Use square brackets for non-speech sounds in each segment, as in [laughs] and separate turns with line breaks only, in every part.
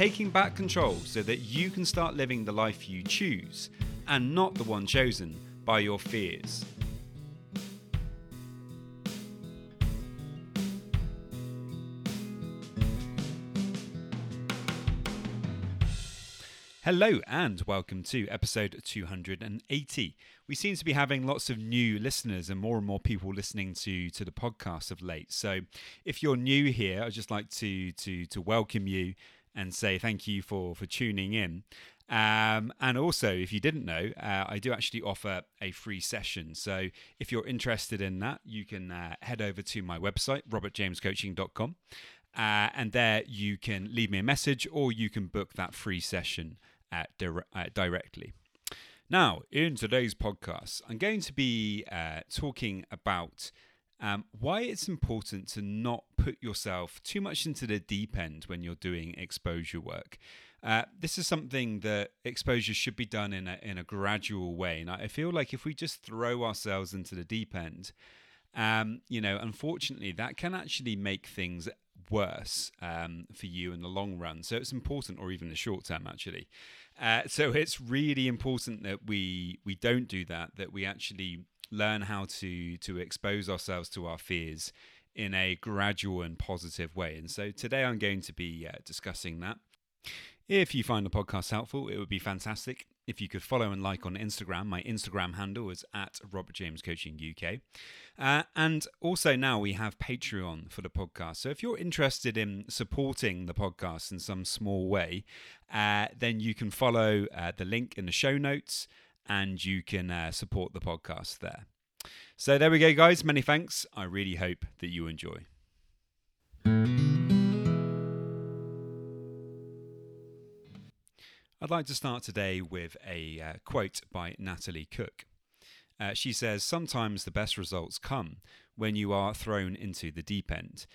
taking back control so that you can start living the life you choose and not the one chosen by your fears. Hello and welcome to episode 280. We seem to be having lots of new listeners and more and more people listening to to the podcast of late. So, if you're new here, I'd just like to to to welcome you and say thank you for for tuning in. Um, and also, if you didn't know, uh, I do actually offer a free session. So if you're interested in that, you can uh, head over to my website, robertjamescoaching.com. Uh, and there you can leave me a message or you can book that free session at dire- uh, directly. Now, in today's podcast, I'm going to be uh, talking about um, why it's important to not put yourself too much into the deep end when you're doing exposure work. Uh, this is something that exposure should be done in a, in a gradual way. And I feel like if we just throw ourselves into the deep end, um, you know, unfortunately, that can actually make things worse um, for you in the long run. So it's important, or even the short term, actually. Uh, so it's really important that we we don't do that. That we actually learn how to to expose ourselves to our fears in a gradual and positive way. And so today I'm going to be uh, discussing that. If you find the podcast helpful, it would be fantastic if you could follow and like on Instagram. My Instagram handle is at Robert James Coaching UK. Uh, and also now we have Patreon for the podcast. So if you're interested in supporting the podcast in some small way, uh, then you can follow uh, the link in the show notes and you can uh, support the podcast there. So there we go, guys. Many thanks. I really hope that you enjoy. I'd like to start today with a uh, quote by Natalie Cook. Uh, she says, Sometimes the best results come when you are thrown into the deep end.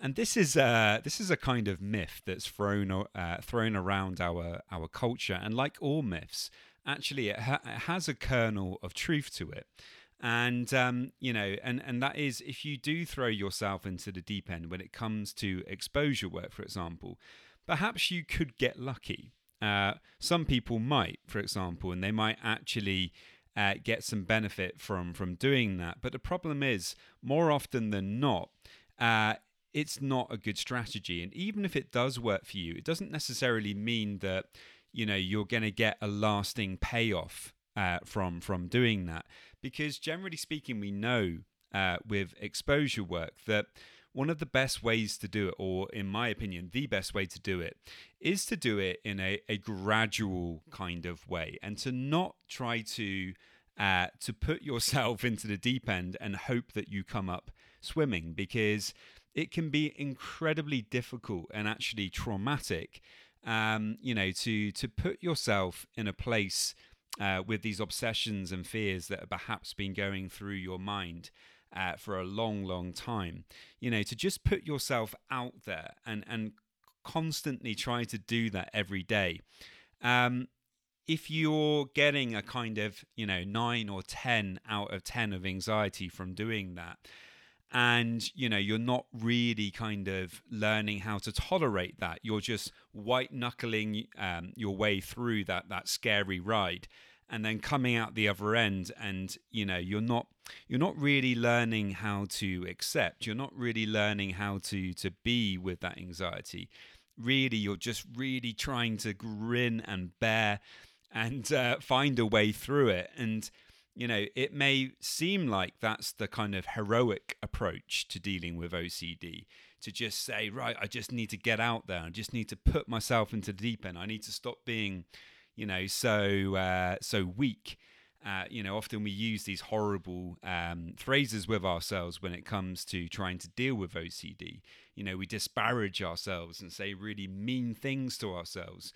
And this is uh, this is a kind of myth that's thrown uh, thrown around our our culture, and like all myths, actually it, ha- it has a kernel of truth to it. And um, you know, and and that is if you do throw yourself into the deep end when it comes to exposure work, for example, perhaps you could get lucky uh, some people might, for example, and they might actually uh, get some benefit from from doing that. But the problem is, more often than not, uh, it's not a good strategy. And even if it does work for you, it doesn't necessarily mean that you know you're going to get a lasting payoff uh, from from doing that. Because generally speaking, we know uh, with exposure work that one of the best ways to do it, or in my opinion, the best way to do it, is to do it in a, a gradual kind of way and to not try to uh, to put yourself [laughs] into the deep end and hope that you come up swimming because it can be incredibly difficult and actually traumatic um, you know to to put yourself in a place uh, with these obsessions and fears that have perhaps been going through your mind uh, for a long, long time. You know, to just put yourself out there and and constantly try to do that every day. Um, if you're getting a kind of you know nine or ten out of ten of anxiety from doing that and you know you're not really kind of learning how to tolerate that. You're just white knuckling um, your way through that that scary ride and then coming out the other end and you know you're not you're not really learning how to accept. You're not really learning how to to be with that anxiety. Really you're just really trying to grin and bear and uh, find a way through it. And you know it may seem like that's the kind of heroic approach to dealing with OCD to just say right I just need to get out there I just need to put myself into the deep end I need to stop being you know, so uh, so weak. Uh, you know, often we use these horrible um, phrases with ourselves when it comes to trying to deal with OCD. You know, we disparage ourselves and say really mean things to ourselves.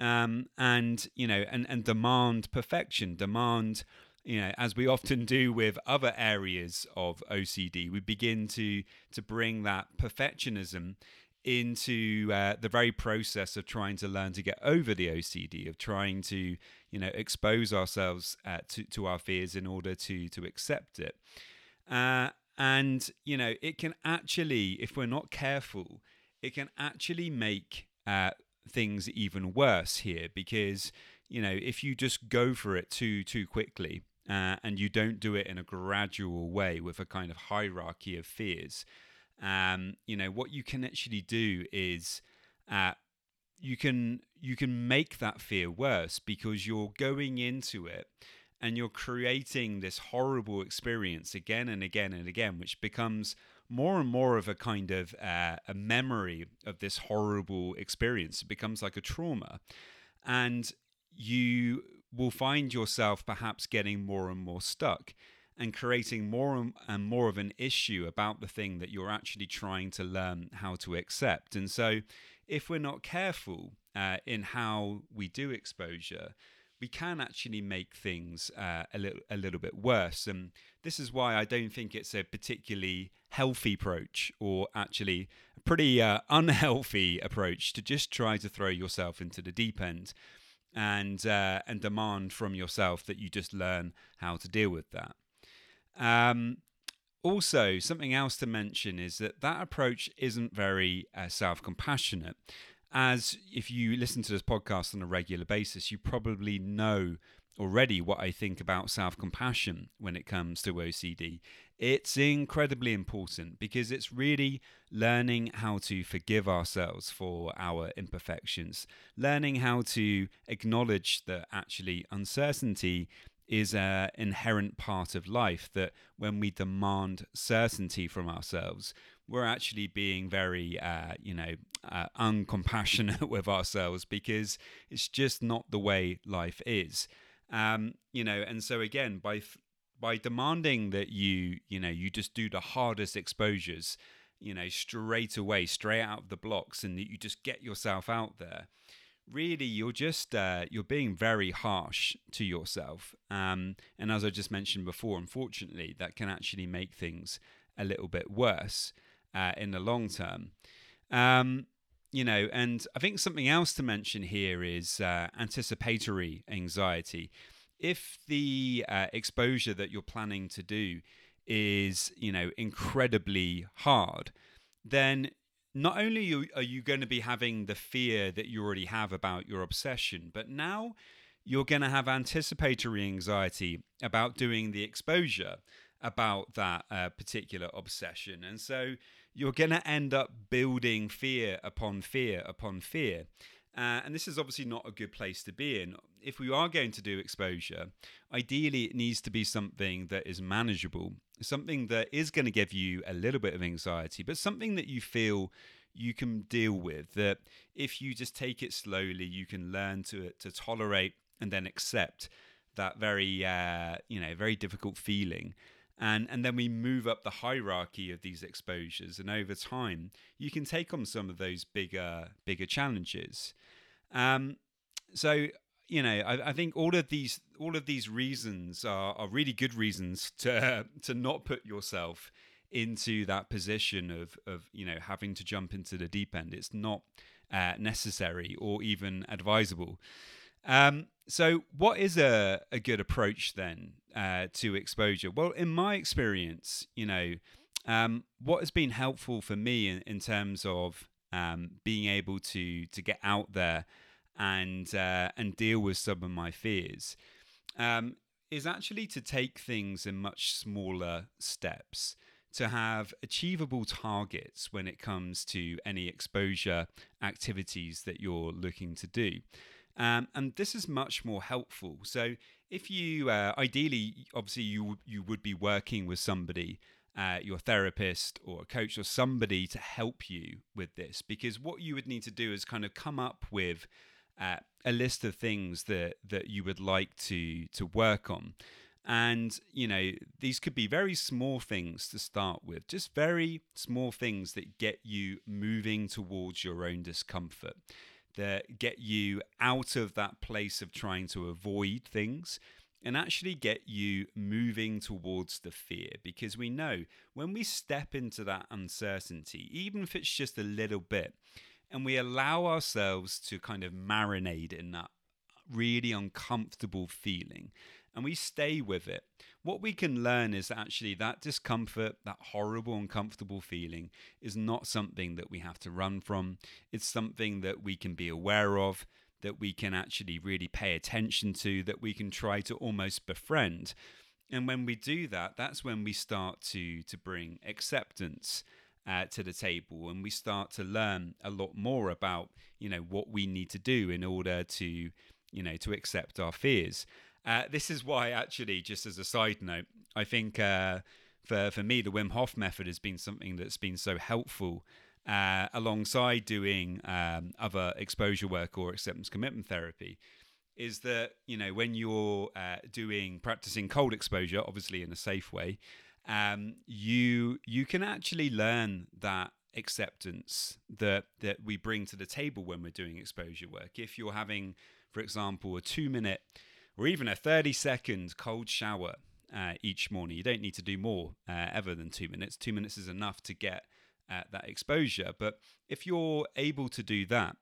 um, and you know and and demand perfection demand you know as we often do with other areas of OCD we begin to to bring that perfectionism into uh, the very process of trying to learn to get over the OCD of trying to you know expose ourselves uh, to to our fears in order to to accept it. Uh, and you know it can actually if we're not careful it can actually make uh, things even worse here because you know if you just go for it too too quickly uh, and you don't do it in a gradual way with a kind of hierarchy of fears um, you know what you can actually do is uh, you can you can make that fear worse because you're going into it and you're creating this horrible experience again and again and again which becomes more and more of a kind of uh, a memory of this horrible experience. It becomes like a trauma. And you will find yourself perhaps getting more and more stuck and creating more and more of an issue about the thing that you're actually trying to learn how to accept. And so, if we're not careful uh, in how we do exposure, we can actually make things uh, a little a little bit worse. And this is why I don't think it's a particularly healthy approach, or actually a pretty uh, unhealthy approach, to just try to throw yourself into the deep end and uh, and demand from yourself that you just learn how to deal with that. Um, also, something else to mention is that that approach isn't very uh, self compassionate as if you listen to this podcast on a regular basis, you probably know already what I think about self compassion when it comes to OCD. It's incredibly important because it's really learning how to forgive ourselves for our imperfections, learning how to acknowledge that actually uncertainty is an inherent part of life, that when we demand certainty from ourselves, we're actually being very, uh, you know, uh, uncompassionate [laughs] with ourselves because it's just not the way life is. Um, you know, and so again, by by demanding that you, you know, you just do the hardest exposures, you know, straight away, straight out of the blocks, and that you just get yourself out there. Really, you're just uh, you're being very harsh to yourself, um, and as I just mentioned before, unfortunately, that can actually make things a little bit worse uh, in the long term. Um, you know, and I think something else to mention here is uh, anticipatory anxiety. If the uh, exposure that you're planning to do is, you know, incredibly hard, then not only are you going to be having the fear that you already have about your obsession, but now you're going to have anticipatory anxiety about doing the exposure about that uh, particular obsession. And so you're going to end up building fear upon fear upon fear. Uh, and this is obviously not a good place to be in. If we are going to do exposure, ideally it needs to be something that is manageable, something that is going to give you a little bit of anxiety, but something that you feel you can deal with. That if you just take it slowly, you can learn to to tolerate and then accept that very uh, you know very difficult feeling and and then we move up the hierarchy of these exposures and over time you can take on some of those bigger bigger challenges. Um, so you know I, I, think all of these all of these reasons are, are really good reasons to [laughs] to not put yourself into that position of of you know having to jump into the deep end. It's not uh, necessary or even advisable. Um, so, what is a, a good approach then uh, to exposure? Well, in my experience, you know, um, what has been helpful for me in, in terms of um, being able to to get out there and uh, and deal with some of my fears um, is actually to take things in much smaller steps to have achievable targets when it comes to any exposure activities that you're looking to do. Um, and this is much more helpful. So if you uh, ideally, obviously, you you would be working with somebody, uh, your therapist or a coach or somebody to help you with this, because what you would need to do is kind of come up with uh, a list of things that that you would like to to work on. And, you know, these could be very small things to start with, just very small things that get you moving towards your own discomfort that get you out of that place of trying to avoid things and actually get you moving towards the fear. Because we know when we step into that uncertainty, even if it's just a little bit, and we allow ourselves to kind of marinate in that really uncomfortable feeling and we stay with it, what we can learn is actually that discomfort, that horrible, uncomfortable feeling, is not something that we have to run from. It's something that we can be aware of, that we can actually really pay attention to, that we can try to almost befriend. And when we do that, that's when we start to, to bring acceptance. Uh, to the table and we start to learn a lot more about you know what we need to do in order to you know to accept our fears. Uh, this is why actually just as a side note i think uh, for for me the wim hof method has been something that's been so helpful uh, alongside doing um, other exposure work or acceptance commitment therapy is that you know when you're uh, doing practicing cold exposure obviously in a safe way um, you you can actually learn that acceptance that that we bring to the table when we're doing exposure work. If you're having for example a two minute or even a 30 second cold shower uh, each morning you don't need to do more uh, ever than two minutes two minutes is enough to get at that exposure. But if you're able to do that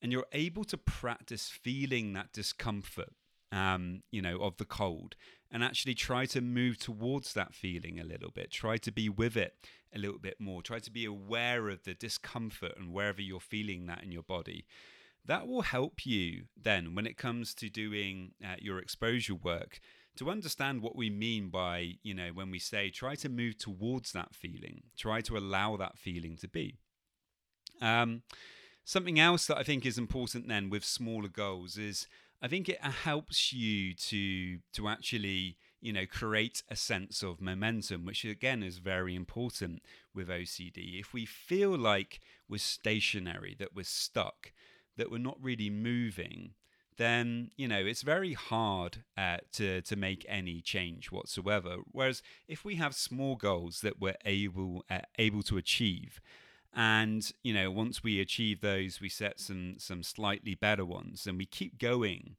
and you're able to practice feeling that discomfort, um, you know, of the cold, and actually try to move towards that feeling a little bit, try to be with it a little bit more, try to be aware of the discomfort and wherever you're feeling that in your body. That will help you then when it comes to doing uh, your exposure work to understand what we mean by, you know, when we say try to move towards that feeling, try to allow that feeling to be. Um, something else that I think is important then with smaller goals is I think it helps you to to actually you know create a sense of momentum, which again is very important with OCD. If we feel like we're stationary, that we're stuck, that we're not really moving, then you know it's very hard uh, to to make any change whatsoever. Whereas if we have small goals that we're able uh, able to achieve, and you know once we achieve those, we set some some slightly better ones, and we keep going.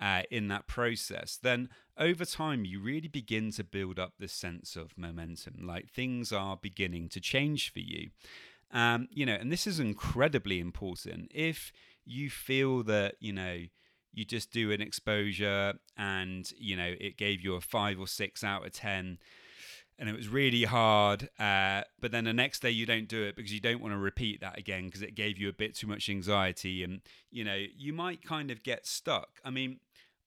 Uh, in that process, then over time you really begin to build up this sense of momentum, like things are beginning to change for you. Um, you know, and this is incredibly important. If you feel that you know you just do an exposure and you know it gave you a five or six out of ten and it was really hard uh, but then the next day you don't do it because you don't want to repeat that again because it gave you a bit too much anxiety and you know you might kind of get stuck. I mean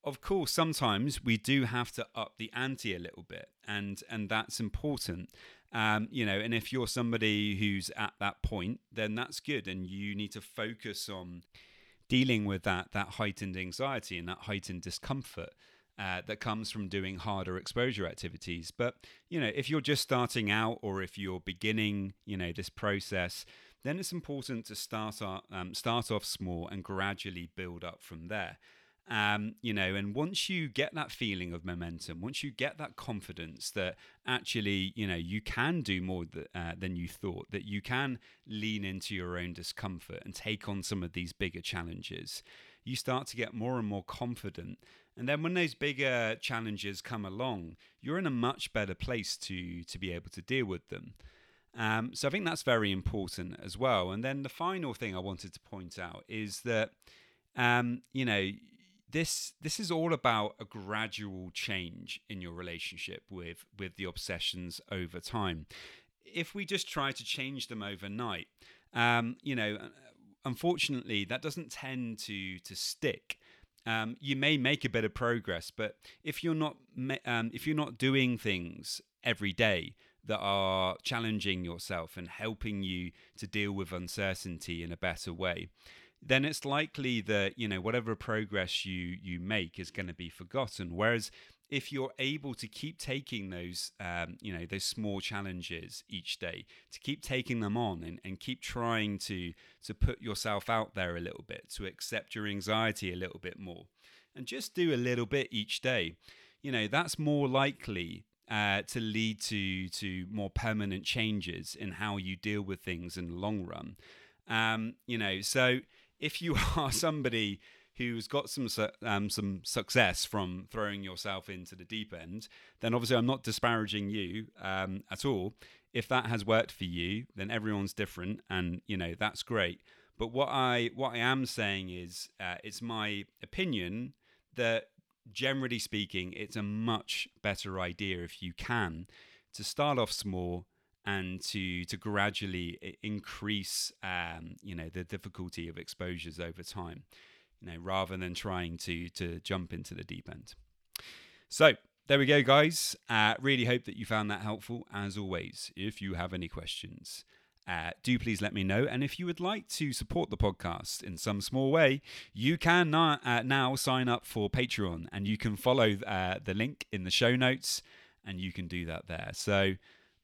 of course sometimes we do have to up the ante a little bit and and that's important um, you know and if you're somebody who's at that point then that's good and you need to focus on dealing with that that heightened anxiety and that heightened discomfort uh, that comes from doing harder exposure activities. But you know, if you're just starting out or if you're beginning, you know, this process, then it's important to start off, um, start off small and gradually build up from there. Um, you know, and once you get that feeling of momentum, once you get that confidence that actually, you know, you can do more th- uh, than you thought, that you can lean into your own discomfort and take on some of these bigger challenges, you start to get more and more confident. And then when those bigger challenges come along, you're in a much better place to to be able to deal with them. Um, so I think that's very important as well. And then the final thing I wanted to point out is that, um, you know, this this is all about a gradual change in your relationship with with the obsessions over time. If we just try to change them overnight um, you know unfortunately that doesn't tend to to stick. Um, you may make a bit of progress but if you're not um, if you're not doing things every day that are challenging yourself and helping you to deal with uncertainty in a better way then it's likely that you know whatever progress you you make is going to be forgotten. Whereas if you're able to keep taking those um, you know those small challenges each day to keep taking them on and, and keep trying to to put yourself out there a little bit to accept your anxiety a little bit more and just do a little bit each day you know that's more likely uh, to lead to to more permanent changes in how you deal with things in the long run. Um, you know so if you [laughs] are somebody who's got some um, some success from throwing yourself into the deep end, then obviously I'm not disparaging you um, at all. If that has worked for you, then everyone's different, and you know that's great. But what I what I am saying is, uh, it's my opinion that generally speaking, it's a much better idea if you can to start off small and to to gradually increase um, you know the difficulty of exposures over time you know rather than trying to to jump into the deep end so there we go guys uh, really hope that you found that helpful as always if you have any questions uh, do please let me know. And if you would like to support the podcast in some small way, you can now, uh, now sign up for Patreon and you can follow uh, the link in the show notes and you can do that there. So